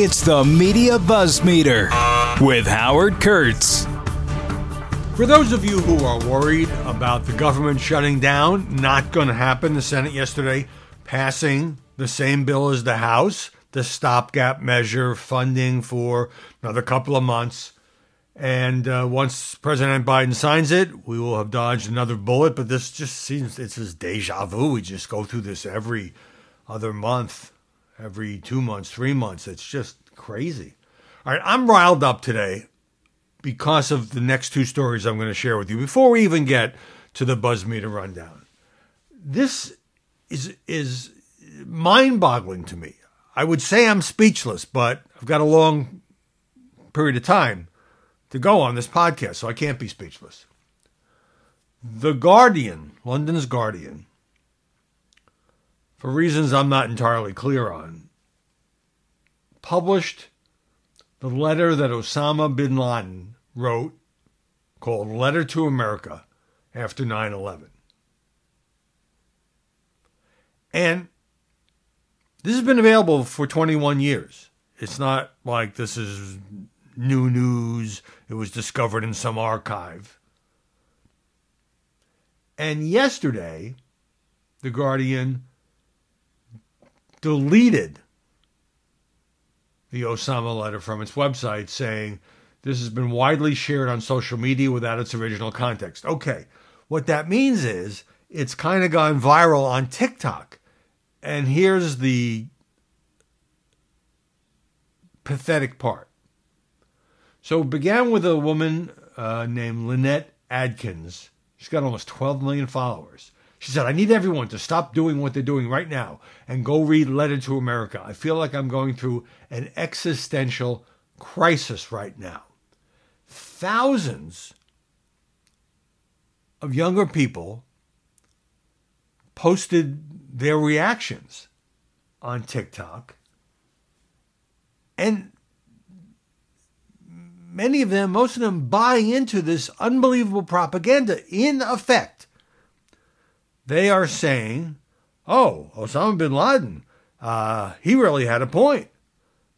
It's the Media Buzz Meter with Howard Kurtz. For those of you who are worried about the government shutting down, not going to happen. The Senate yesterday passing the same bill as the House, the stopgap measure funding for another couple of months. And uh, once President Biden signs it, we will have dodged another bullet. But this just seems it's this deja vu. We just go through this every other month, every two months, three months. It's just crazy. All right, I'm riled up today because of the next two stories I'm going to share with you before we even get to the buzz meter rundown. This is is mind-boggling to me. I would say I'm speechless, but I've got a long period of time to go on this podcast, so I can't be speechless. The Guardian, London's Guardian, for reasons I'm not entirely clear on, published the letter that Osama bin Laden wrote called Letter to America after 9 11. And this has been available for 21 years. It's not like this is new news, it was discovered in some archive. And yesterday, The Guardian deleted the Osama letter from its website saying this has been widely shared on social media without its original context. Okay, what that means is it's kind of gone viral on TikTok. And here's the pathetic part. So it began with a woman uh, named Lynette Adkins. She's got almost 12 million followers. She said, I need everyone to stop doing what they're doing right now and go read Letter to America. I feel like I'm going through an existential crisis right now. Thousands of younger people posted their reactions on TikTok. And many of them, most of them, buying into this unbelievable propaganda in effect they are saying, oh, Osama bin Laden, uh, he really had a point.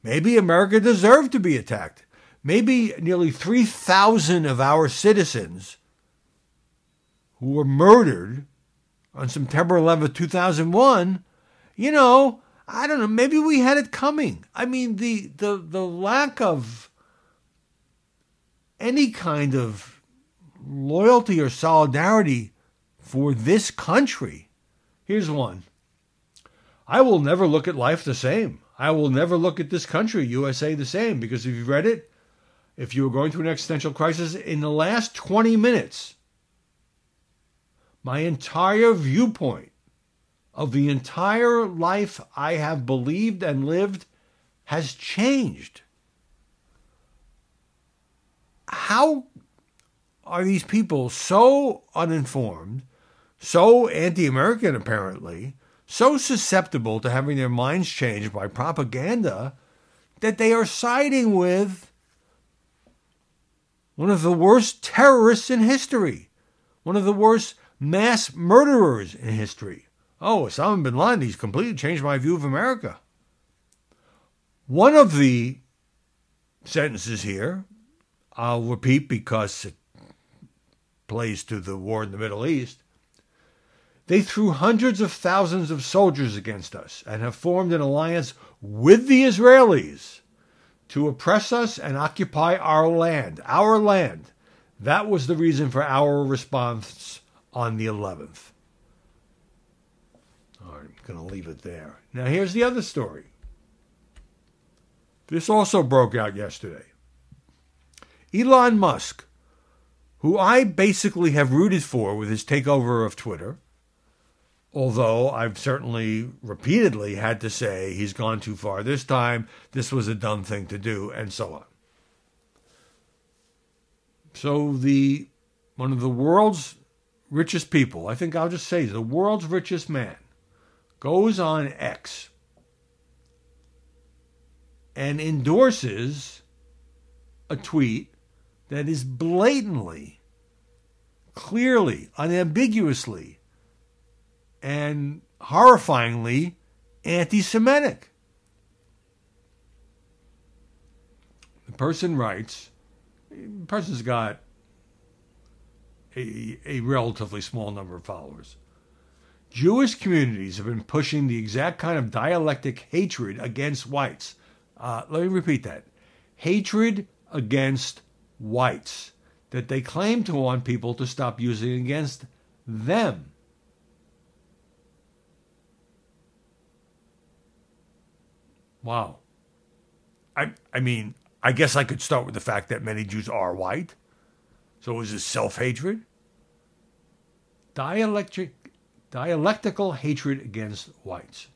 Maybe America deserved to be attacked. Maybe nearly 3,000 of our citizens who were murdered on September 11, 2001, you know, I don't know, maybe we had it coming. I mean, the, the, the lack of any kind of loyalty or solidarity for this country. Here's one I will never look at life the same. I will never look at this country, USA, the same because if you read it, if you were going through an existential crisis in the last 20 minutes, my entire viewpoint of the entire life I have believed and lived has changed. How are these people so uninformed so anti American, apparently, so susceptible to having their minds changed by propaganda that they are siding with one of the worst terrorists in history, one of the worst mass murderers in history. Oh, Osama bin Laden, he's completely changed my view of America. One of the sentences here, I'll repeat because it plays to the war in the Middle East. They threw hundreds of thousands of soldiers against us and have formed an alliance with the Israelis to oppress us and occupy our land. Our land. That was the reason for our response on the 11th. All right, I'm going to leave it there. Now, here's the other story. This also broke out yesterday. Elon Musk, who I basically have rooted for with his takeover of Twitter, although I've certainly repeatedly had to say he's gone too far this time, this was a dumb thing to do, and so on. So the one of the world's richest people, I think I'll just say the world's richest man, goes on X and endorses a tweet that is blatantly, clearly, unambiguously and horrifyingly anti Semitic. The person writes, the person's got a, a relatively small number of followers. Jewish communities have been pushing the exact kind of dialectic hatred against whites. Uh, let me repeat that hatred against whites that they claim to want people to stop using against them. Wow. I I mean, I guess I could start with the fact that many Jews are white. So is this self-hatred? Dialectic dialectical hatred against whites.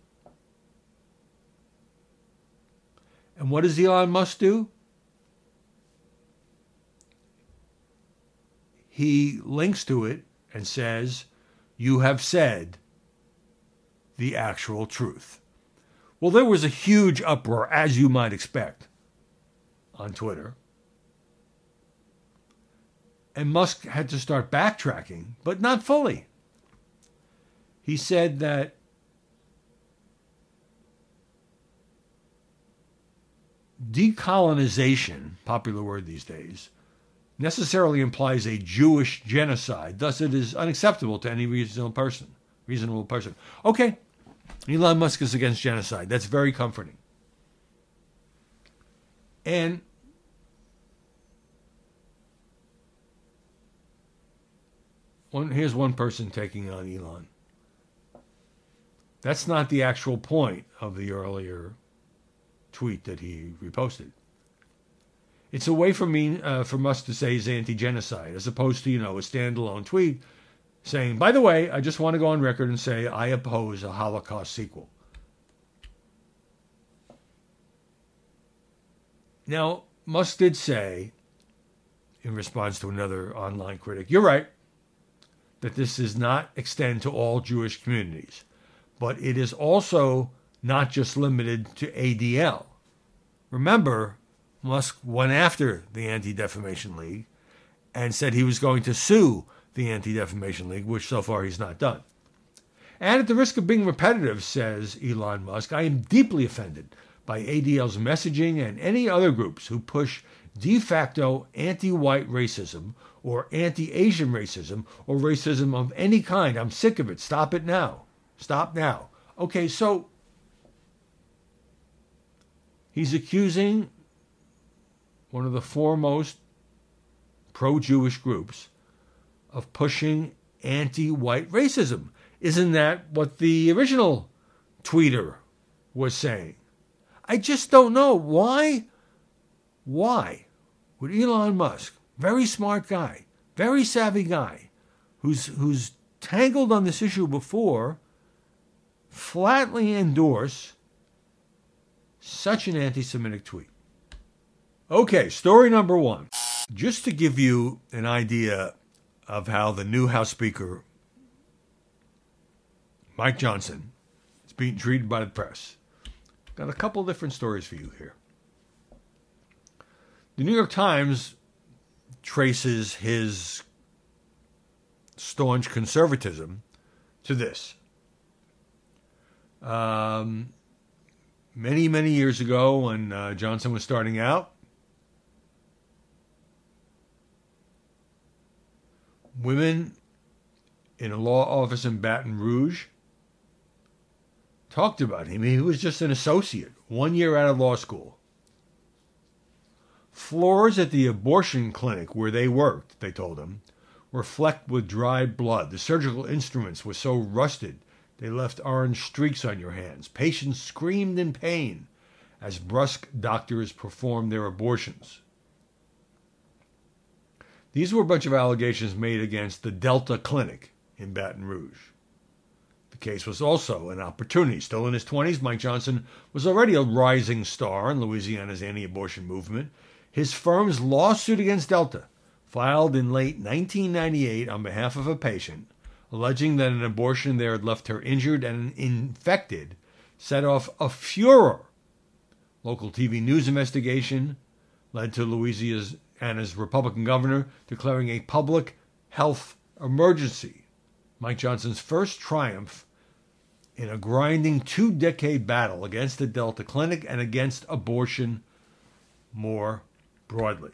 And what does Elon Musk do? He links to it and says, You have said the actual truth. Well, there was a huge uproar, as you might expect, on Twitter. And Musk had to start backtracking, but not fully. He said that decolonization, popular word these days, necessarily implies a Jewish genocide. Thus, it is unacceptable to any reasonable person. Reasonable person. Okay, Elon Musk is against genocide. That's very comforting. And one, here's one person taking on Elon. That's not the actual point of the earlier tweet that he reposted. It's a way for me, uh, for Musk to say he's anti-genocide, as opposed to you know a standalone tweet saying, "By the way, I just want to go on record and say I oppose a Holocaust sequel." Now, Musk did say, in response to another online critic, "You're right that this does not extend to all Jewish communities, but it is also not just limited to ADL." Remember, Musk went after the Anti Defamation League and said he was going to sue the Anti Defamation League, which so far he's not done. And at the risk of being repetitive, says Elon Musk, I am deeply offended by ADL's messaging and any other groups who push de facto anti white racism or anti Asian racism or racism of any kind. I'm sick of it. Stop it now. Stop now. Okay, so he's accusing one of the foremost pro Jewish groups of pushing anti white racism. Isn't that what the original tweeter was saying? I just don't know. Why? Why would Elon Musk, very smart guy, very savvy guy, who's, who's tangled on this issue before, flatly endorse such an anti Semitic tweet? Okay, story number one. Just to give you an idea of how the new House Speaker, Mike Johnson, is being treated by the press, got a couple different stories for you here. The New York Times traces his staunch conservatism to this. Um, many, many years ago, when uh, Johnson was starting out, women in a law office in Baton Rouge talked about him. He was just an associate, one year out of law school. Floors at the abortion clinic where they worked, they told him, were flecked with dried blood. The surgical instruments were so rusted they left orange streaks on your hands. Patients screamed in pain as brusque doctors performed their abortions. These were a bunch of allegations made against the Delta Clinic in Baton Rouge. The case was also an opportunity. Still in his 20s, Mike Johnson was already a rising star in Louisiana's anti abortion movement. His firm's lawsuit against Delta, filed in late 1998 on behalf of a patient, alleging that an abortion there had left her injured and infected, set off a furor. Local TV news investigation led to Louisiana's and as Republican governor declaring a public health emergency. Mike Johnson's first triumph in a grinding two decade battle against the Delta Clinic and against abortion more broadly.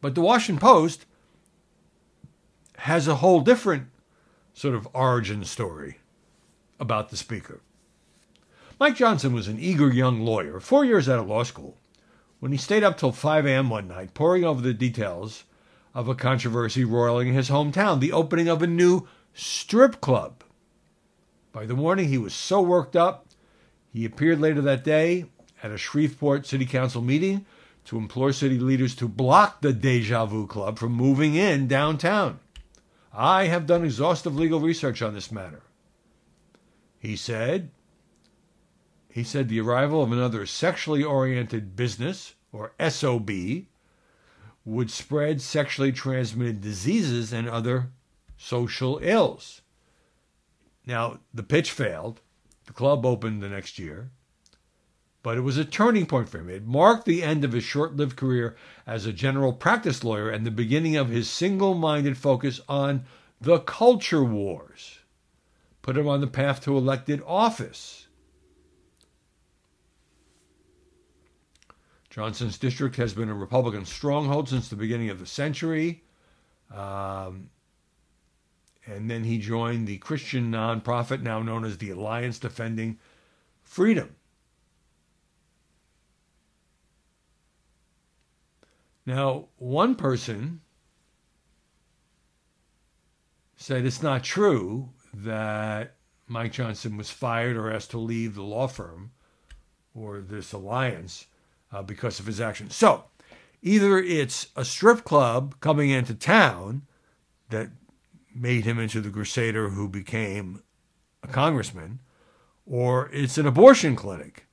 But the Washington Post has a whole different sort of origin story about the Speaker. Mike Johnson was an eager young lawyer, four years out of law school, when he stayed up till 5 a.m. one night poring over the details of a controversy roiling his hometown the opening of a new strip club. By the morning, he was so worked up, he appeared later that day at a Shreveport City Council meeting to implore city leaders to block the Deja Vu Club from moving in downtown. I have done exhaustive legal research on this matter. He said, he said the arrival of another sexually oriented business, or SOB, would spread sexually transmitted diseases and other social ills. Now, the pitch failed. The club opened the next year. But it was a turning point for him. It marked the end of his short lived career as a general practice lawyer and the beginning of his single minded focus on the culture wars. Put him on the path to elected office. Johnson's district has been a Republican stronghold since the beginning of the century. Um, and then he joined the Christian nonprofit now known as the Alliance Defending Freedom. Now, one person said it's not true that Mike Johnson was fired or asked to leave the law firm or this alliance uh, because of his actions. So, either it's a strip club coming into town that made him into the crusader who became a congressman, or it's an abortion clinic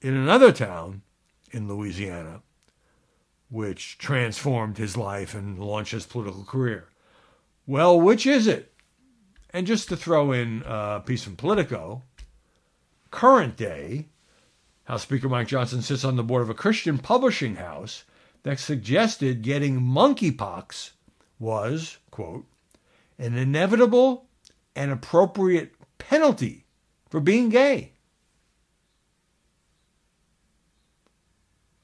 in another town in Louisiana, which transformed his life and launched his political career. Well, which is it? And just to throw in a piece from Politico, current day, House Speaker Mike Johnson sits on the board of a Christian publishing house that suggested getting monkeypox was, quote, an inevitable and appropriate penalty for being gay.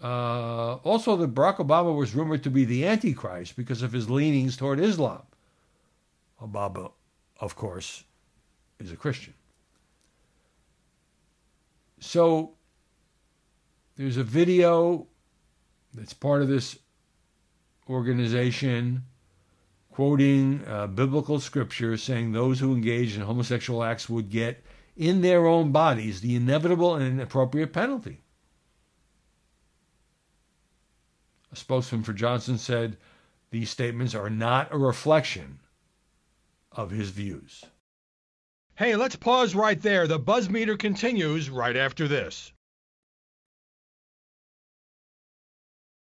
Uh, also, that Barack Obama was rumored to be the Antichrist because of his leanings toward Islam. Obama, of course, is a Christian. So, there's a video that's part of this organization quoting uh, biblical scripture saying those who engage in homosexual acts would get in their own bodies the inevitable and appropriate penalty. A spokesman for Johnson said these statements are not a reflection of his views. Hey, let's pause right there. The buzz meter continues right after this.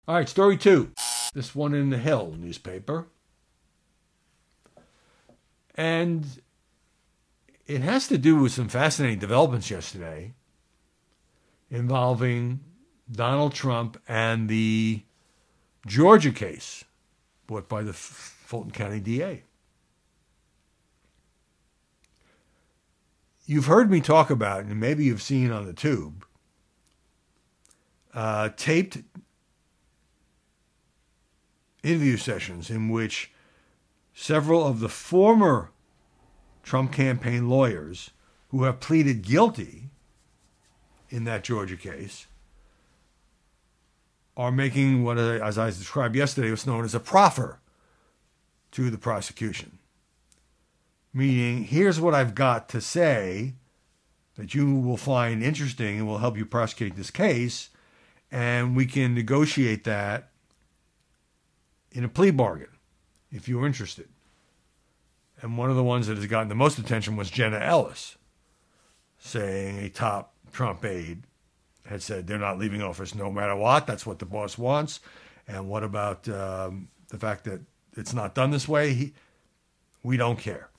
All right, story two. This one in the Hill newspaper. And it has to do with some fascinating developments yesterday involving Donald Trump and the Georgia case brought by the Fulton County DA. You've heard me talk about, and maybe you've seen on the tube, uh, taped interview sessions in which several of the former Trump campaign lawyers who have pleaded guilty in that Georgia case are making what, uh, as I described yesterday, was known as a proffer to the prosecution. Meaning, here's what I've got to say that you will find interesting and will help you prosecute this case, and we can negotiate that in a plea bargain if you're interested. And one of the ones that has gotten the most attention was Jenna Ellis, saying a top Trump aide had said they're not leaving office no matter what. That's what the boss wants. And what about um, the fact that it's not done this way? He, we don't care.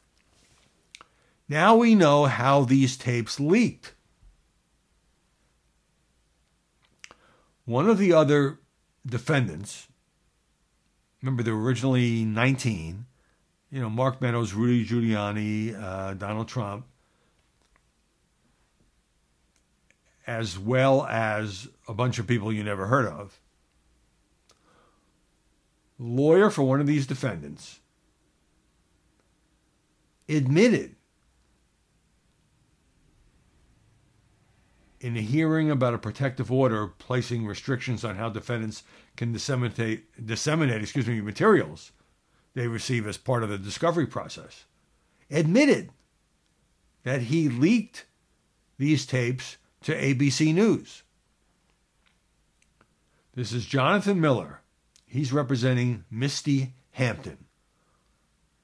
Now we know how these tapes leaked. One of the other defendants, remember there were originally 19, you know, Mark Meadows, Rudy Giuliani, uh, Donald Trump. as well as a bunch of people you never heard of. Lawyer for one of these defendants admitted in a hearing about a protective order placing restrictions on how defendants can disseminate disseminate excuse me materials they receive as part of the discovery process admitted that he leaked these tapes to ABC News. This is Jonathan Miller. He's representing Misty Hampton,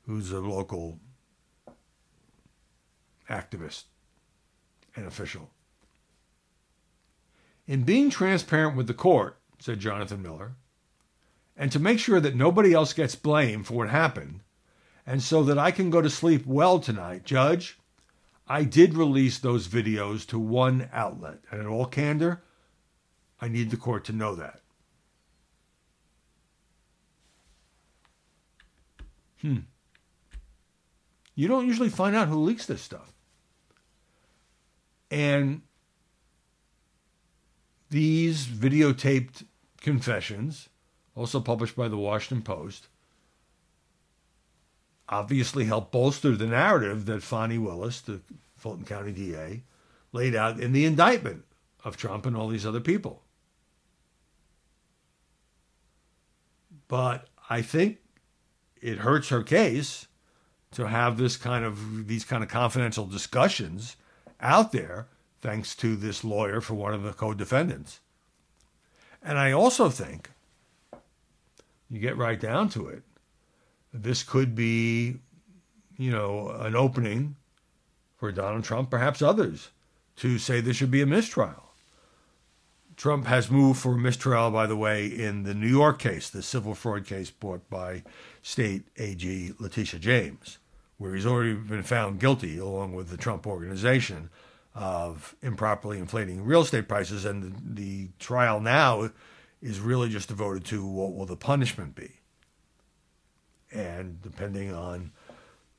who's a local activist and official. In being transparent with the court, said Jonathan Miller, and to make sure that nobody else gets blamed for what happened, and so that I can go to sleep well tonight, Judge, I did release those videos to one outlet. And in all candor, I need the court to know that. Hmm. You don't usually find out who leaks this stuff. And these videotaped confessions, also published by the Washington Post, obviously help bolster the narrative that Fani Willis, the Fulton County DA, laid out in the indictment of Trump and all these other people. But I think it hurts her case to have this kind of these kind of confidential discussions out there thanks to this lawyer for one of the co-defendants. And I also think you get right down to it, this could be, you know, an opening for Donald Trump, perhaps others, to say there should be a mistrial. Trump has moved for a mistrial, by the way, in the New York case, the civil fraud case brought by state AG Letitia James, where he's already been found guilty, along with the Trump organization, of improperly inflating real estate prices. And the, the trial now is really just devoted to what will the punishment be. And depending on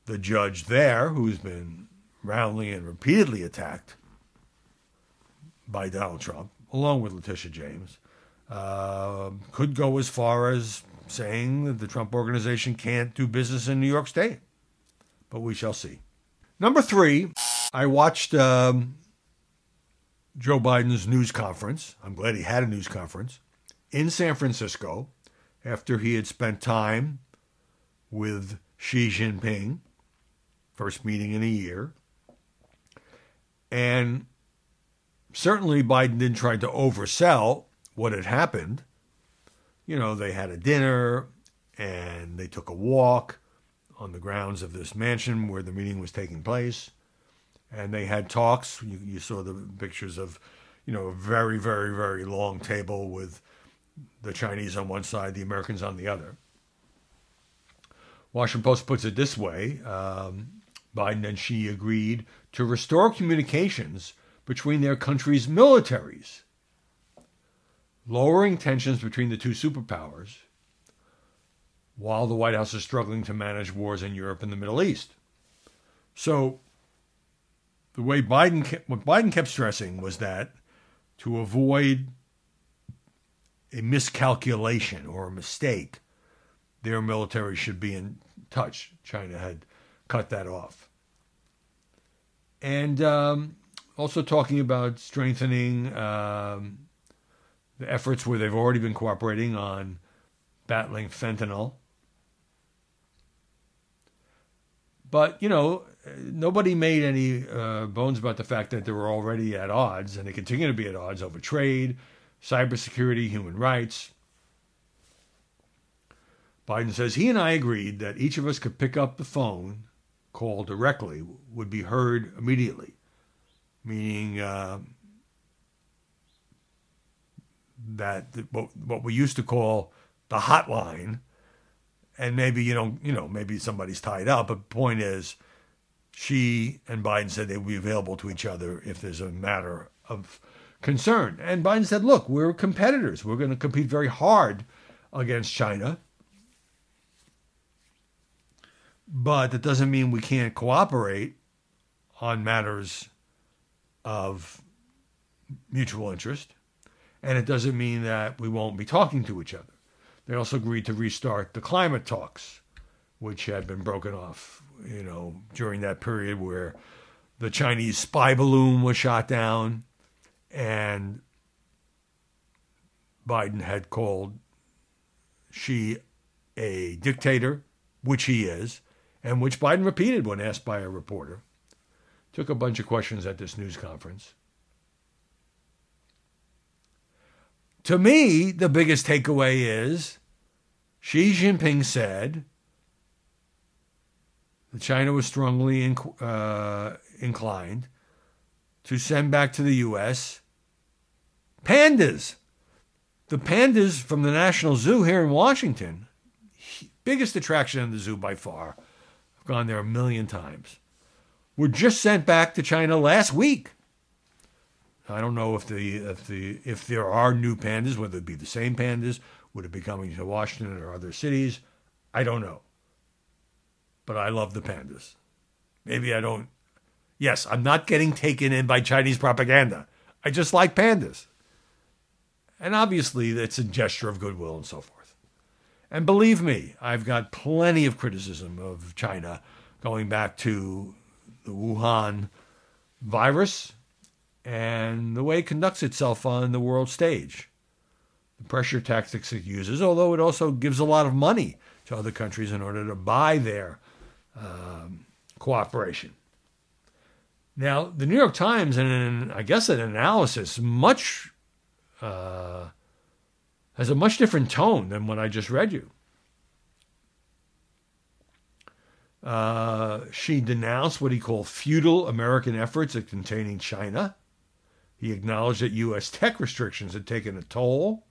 the judge there, who's been roundly and repeatedly attacked by Donald Trump, along with Letitia James, uh, could go as far as saying that the Trump organization can't do business in New York State. But we shall see. Number three, I watched um, Joe Biden's news conference. I'm glad he had a news conference in San Francisco after he had spent time with Xi Jinping, first meeting in a year. And certainly Biden didn't try to oversell what had happened. You know, they had a dinner and they took a walk on the grounds of this mansion where the meeting was taking place. And they had talks. You, you saw the pictures of, you know, a very, very, very long table with the Chinese on one side, the Americans on the other. Washington Post puts it this way um, Biden and Xi agreed to restore communications between their countries' militaries, lowering tensions between the two superpowers, while the White House is struggling to manage wars in Europe and the Middle East. So, the way Biden kept, what Biden kept stressing was that to avoid a miscalculation or a mistake, their military should be in touch. China had cut that off. And um, also talking about strengthening um, the efforts where they've already been cooperating on battling fentanyl. But, you know, nobody made any uh, bones about the fact that they were already at odds and they continue to be at odds over trade, cybersecurity, human rights. Biden says he and I agreed that each of us could pick up the phone, call directly, would be heard immediately, meaning uh, that what, what we used to call the hotline, and maybe you know, you know, maybe somebody's tied up. But the point is, Xi and Biden said they would be available to each other if there's a matter of concern. And Biden said, look, we're competitors. We're going to compete very hard against China. But that doesn't mean we can't cooperate on matters of mutual interest, and it doesn't mean that we won't be talking to each other. They also agreed to restart the climate talks, which had been broken off, you know, during that period where the Chinese spy balloon was shot down and Biden had called Xi a dictator, which he is, and which Biden repeated when asked by a reporter. Took a bunch of questions at this news conference. To me, the biggest takeaway is Xi Jinping said China was strongly uh, inclined to send back to the U.S. pandas. The pandas from the National Zoo here in Washington, biggest attraction in the zoo by far. I've gone there a million times. Were just sent back to China last week. I don't know if the if the if there are new pandas, whether it be the same pandas, would it be coming to Washington or other cities? I don't know. But I love the pandas. Maybe I don't. Yes, I'm not getting taken in by Chinese propaganda. I just like pandas. And obviously, it's a gesture of goodwill and so forth. And believe me, I've got plenty of criticism of China going back to the Wuhan virus and the way it conducts itself on the world stage. The pressure tactics it uses, although it also gives a lot of money to other countries in order to buy their um, cooperation. Now, the New York Times, and I guess an analysis, much uh, has a much different tone than what I just read you. Uh, Xi denounced what he called futile American efforts at containing China. He acknowledged that U.S. tech restrictions had taken a toll.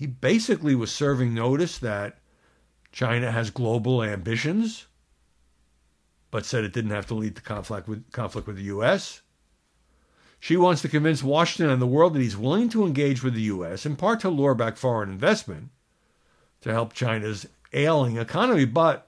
He basically was serving notice that China has global ambitions, but said it didn't have to lead to conflict with, conflict with the U.S. Xi wants to convince Washington and the world that he's willing to engage with the U.S., in part to lure back foreign investment to help China's ailing economy. But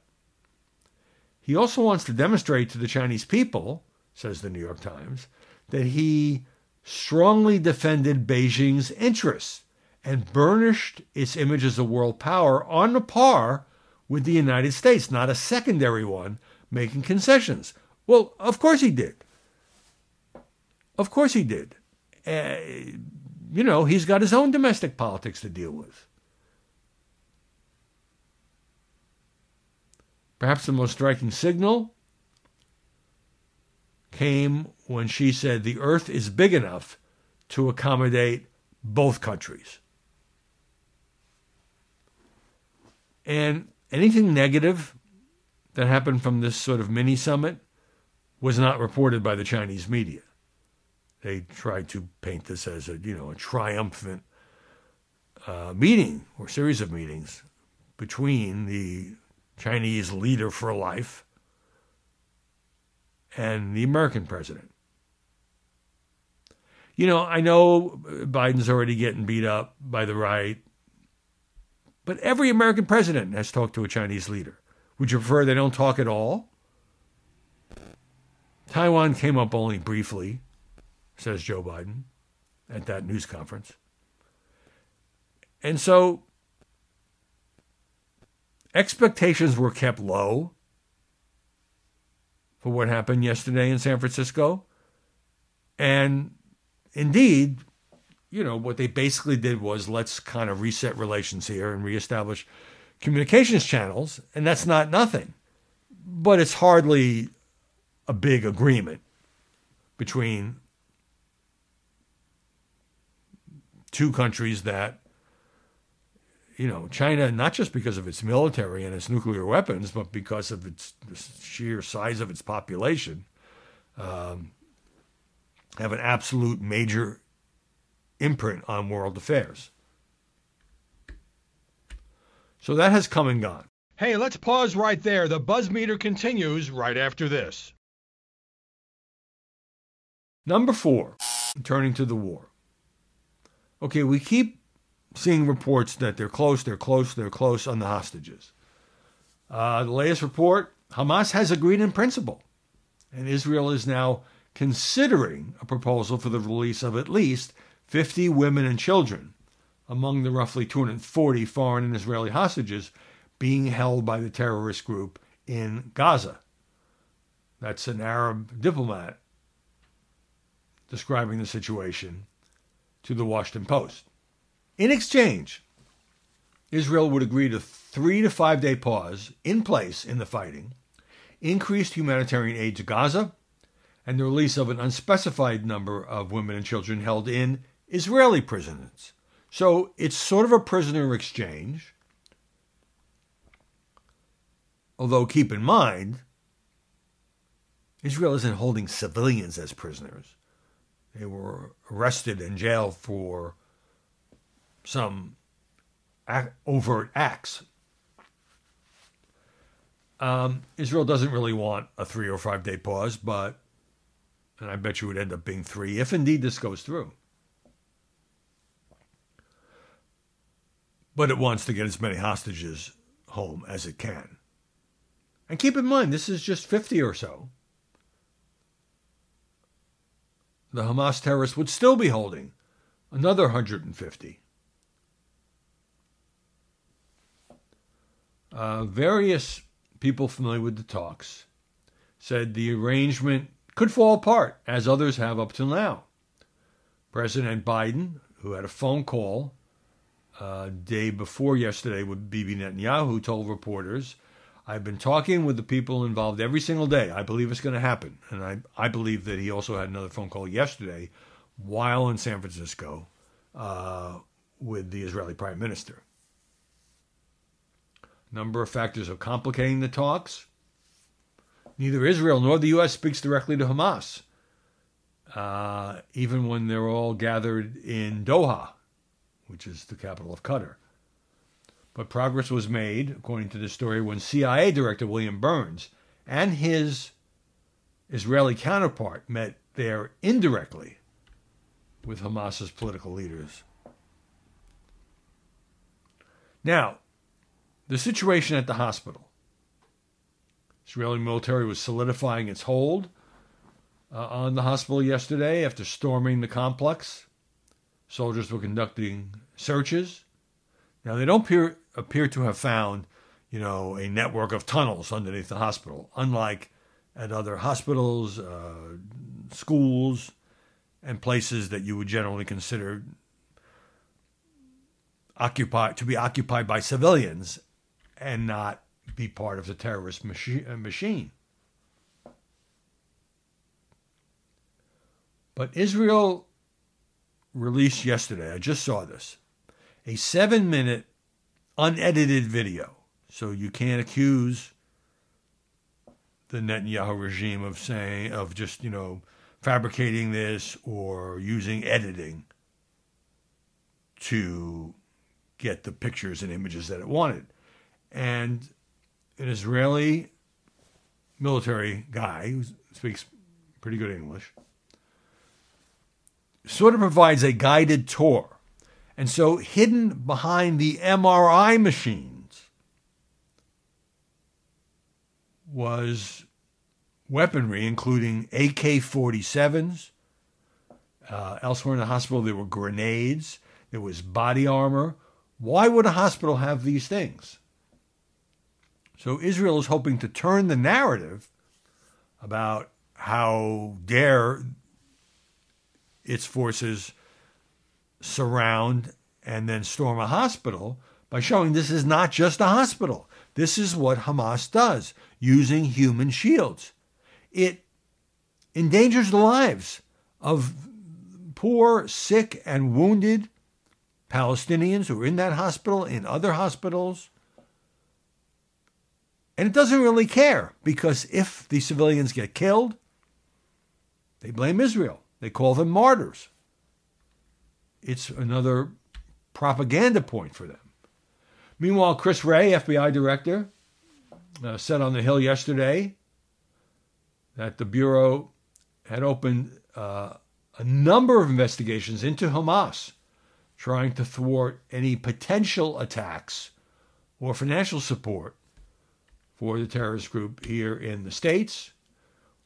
he also wants to demonstrate to the Chinese people, says the New York Times, that he strongly defended Beijing's interests and burnished its image as a world power on a par with the United States, not a secondary one making concessions. Well, of course he did. Of course he did. Uh, you know, he's got his own domestic politics to deal with. Perhaps the most striking signal came when Xi said the earth is big enough to accommodate both countries. And anything negative that happened from this sort of mini summit was not reported by the Chinese media. They tried to paint this as a you know a triumphant uh, meeting or series of meetings between the Chinese leader for life and the American president. You know, I know Biden's already getting beat up by the right, but every American president has talked to a Chinese leader. Would you prefer they don't talk at all? Taiwan came up only briefly says Joe Biden at that news conference. And so expectations were kept low for what happened yesterday in San Francisco. And indeed, you know, what they basically did was let's kind of reset relations here and reestablish communications channels. And that's not nothing. But it's hardly a big agreement between two countries that, you know, China, not just because of its military and its nuclear weapons, but because of its sheer size of its population, um, have an absolute major imprint on world affairs. So that has come and gone. Hey, let's pause right there. The buzz meter continues right after this. Number four, turning to the war okay, we keep seeing reports that they're close, they're close, they're close on the hostages. Uh, the latest report Hamas has agreed in principle And Israel is now considering a proposal for the release of at least 50 women and children among the roughly 240 foreign and Israeli hostages being held by the terrorist group in Gaza. That's an Arab diplomat describing the situation to the Washington Post. In exchange, Israel would agree to three to five day pause in place in the fighting, increased humanitarian aid to Gaza, and the release of an unspecified number of women and children held in Israeli prisoners. So it's sort of a prisoner exchange. Although, keep in mind, Israel isn't holding civilians as prisoners. They were arrested and jailed for some overt acts. Um, Israel doesn't really want a three or five day pause, but, and I bet you would end up being three if indeed this goes through. But it wants to get as many hostages home as it can. And keep in mind, this is just 50 or so. The Hamas terrorists would still be holding another 150. Uh, various people familiar with the talks said the arrangement could fall apart, as others have up till now. President Biden, who had a phone call uh, day before yesterday with Bibi Netanyahu, told reporters, I've been talking with the people involved every single day. I believe it's going to happen. And I, I believe that he also had another phone call yesterday while in San Francisco uh, with the Israeli prime minister number of factors are complicating the talks. Neither Israel nor the U.S. speaks directly to Hamas, uh, even when they're all gathered in Doha, which is the capital of Qatar. But progress was made, according to the story, when CIA Director William Burns and his Israeli counterpart met there indirectly with Hamas's political leaders. Now, the situation at the hospital. Israeli military was solidifying its hold uh, on the hospital yesterday after storming the complex. Soldiers were conducting searches. Now they don't appear, appear to have found, you know, a network of tunnels underneath the hospital, unlike at other hospitals, uh, schools, and places that you would generally consider occupied to be occupied by civilians and not be part of the terrorist uh, machine. But Israel released yesterday, I just saw this, a seven minute unedited video. So you can't accuse the Netanyahu regime of saying, of just, you know, fabricating this or using editing to get the pictures and images that it wanted. And an Israeli military guy who speaks pretty good English sort of provides a guided tour. And so, hidden behind the MRI machines was weaponry, including AK 47s. Uh, elsewhere in the hospital, there were grenades, there was body armor. Why would a hospital have these things? So Israel is hoping to turn the narrative about how dare its forces surround and then storm a hospital by showing this is not just a hospital. This is what Hamas does using human shields. It endangers the lives of poor, sick, and wounded Palestinians who are in that hospital, in other hospitals. And it doesn't really care because if the civilians get killed, they blame Israel. They call them martyrs. It's another propaganda point for them. Meanwhile, Chris Wray, FBI director, uh, said on the Hill yesterday that the Bureau had opened uh, a number of investigations into Hamas, trying to thwart any potential attacks or financial support for the terrorist group here in the States,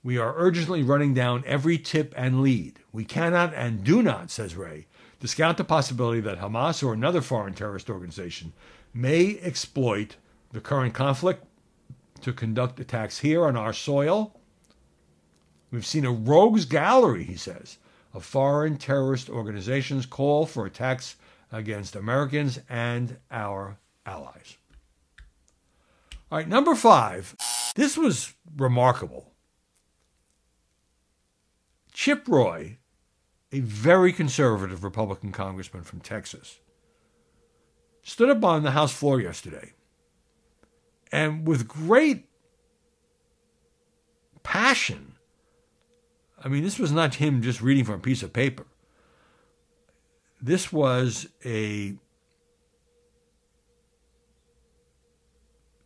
We are urgently running down every tip and lead. We cannot and do not, says Wray, discount the possibility that Hamas or another foreign terrorist organization may exploit the current conflict to conduct attacks here on our soil. We've seen a rogues gallery, he says, of foreign terrorist organizations call for attacks against Americans and our allies. All right, number five. This was remarkable. Chip Roy, a very conservative Republican congressman from Texas, stood up on the House floor yesterday and with great passion. I mean, this was not him just reading from a piece of paper. This was a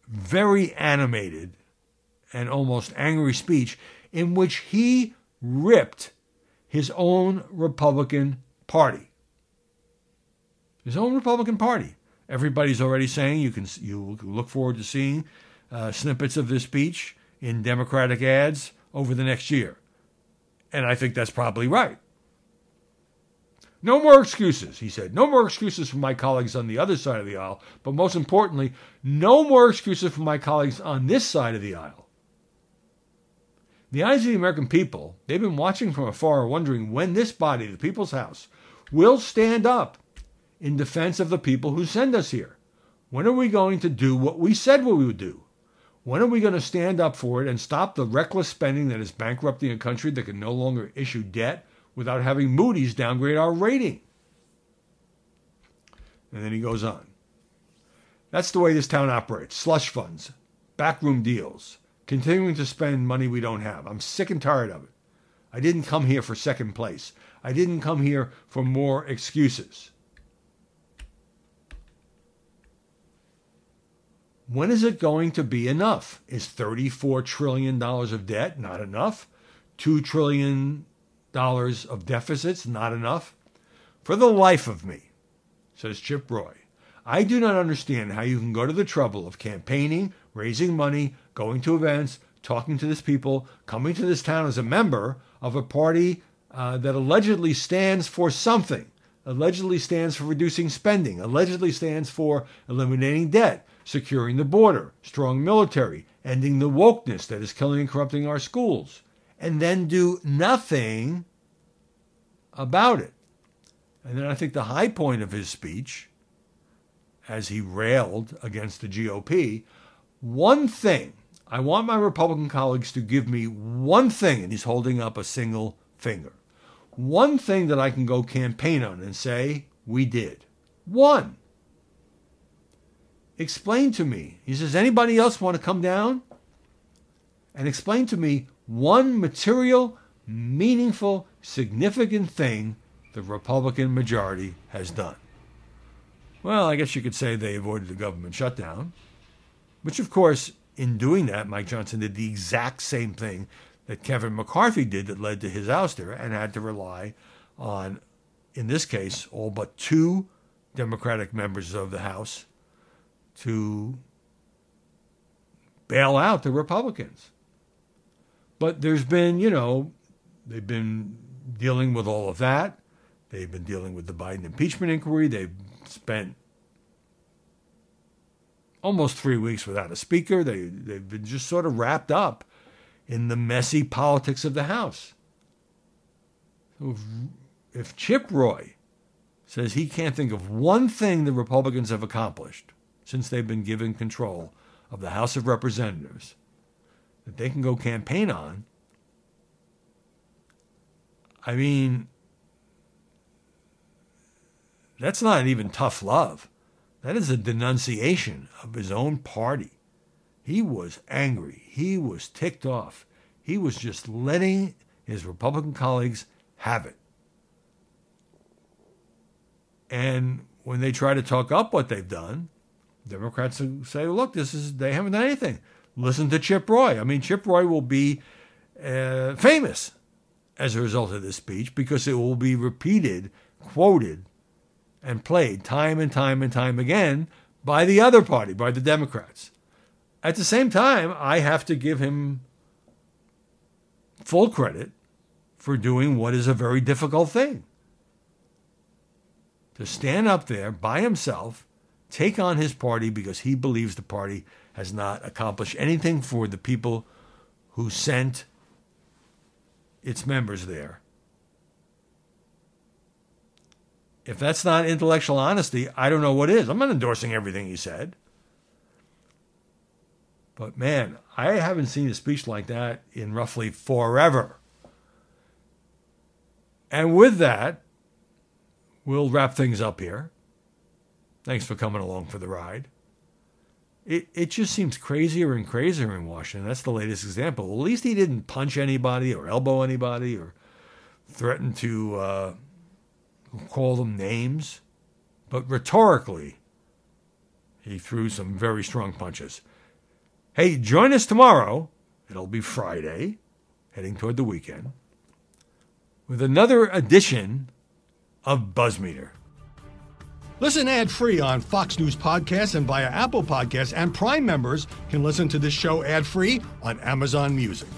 very animated and almost angry speech in which he ripped his own Republican Party. His own Republican Party. Everybody's already saying you can you look forward to seeing uh, snippets of this speech in Democratic ads over the next year. And I think that's probably right. No more excuses, he said. No more excuses from my colleagues on the other side of the aisle, but most importantly, no more excuses from my colleagues on this side of the aisle. The eyes of the American people, they've been watching from afar, wondering when this body, the People's House, will stand up in defense of the people who send us here. When are we going to do what we said we would do? When are we going to stand up for it and stop the reckless spending that is bankrupting a country that can no longer issue debt without having Moody's downgrade our rating? And then he goes on. That's the way this town operates slush funds, backroom deals, continuing to spend money we don't have. I'm sick and tired of it. I didn't come here for second place. I didn't come here for more excuses. When is it going to be enough? Is $34 trillion of debt not enough? $2 trillion of deficits not enough? For the life of me, says Chip Roy, I do not understand how you can go to the trouble of campaigning, raising money, going to events, talking to this people, coming to this town as a member of a party uh, that allegedly stands for something, allegedly stands for reducing spending, allegedly stands for eliminating debt, securing the border, strong military, ending the wokeness that is killing and corrupting our schools, and then do nothing about it. And then I think the high point of his speech, as he railed against the GOP, one thing, I want my Republican colleagues to give me one thing, and he's holding up a single finger. One thing that I can go campaign on and say, we did. One. Explain to me. He says, anybody else want to come down and explain to me one material, meaningful, significant thing the Republican majority has done? Well, I guess you could say they avoided the government shutdown, which, of course, in doing that, Mike Johnson did the exact same thing that Kevin McCarthy did that led to his ouster and had to rely on, in this case, all but two Democratic members of the House to bail out the Republicans. But there's been, you know, they've been dealing with all of that. They've been dealing with the Biden impeachment inquiry. They've spent almost three weeks without a speaker. They, they've been just sort of wrapped up in the messy politics of the House. So if, if Chip Roy says he can't think of one thing the Republicans have accomplished since they've been given control of the House of Representatives that they can go campaign on. I mean, that's not even tough love. That is a denunciation of his own party. He was angry. He was ticked off. He was just letting his Republican colleagues have it. And when they try to talk up what they've done, Democrats say, look, this is they haven't done anything. Listen to Chip Roy. I mean, Chip Roy will be uh, famous as a result of this speech because it will be repeated, quoted, and played time and time and time again by the other party, by the Democrats. At the same time, I have to give him full credit for doing what is a very difficult thing. To stand up there by himself, take on his party because he believes the party has not accomplished anything for the people who sent its members there. If that's not intellectual honesty, I don't know what is. I'm not endorsing everything he said. But man, I haven't seen a speech like that in roughly forever. And with that, we'll wrap things up here. Thanks for coming along for the ride. It, it just seems crazier and crazier in Washington. That's the latest example. At least he didn't punch anybody or elbow anybody or threaten to uh, call them names. But rhetorically, he threw some very strong punches. Hey, join us tomorrow. It'll be Friday, heading toward the weekend, with another edition of Buzzmeter. Listen ad free on Fox News Podcasts and via Apple Podcasts, and Prime members can listen to this show ad free on Amazon Music.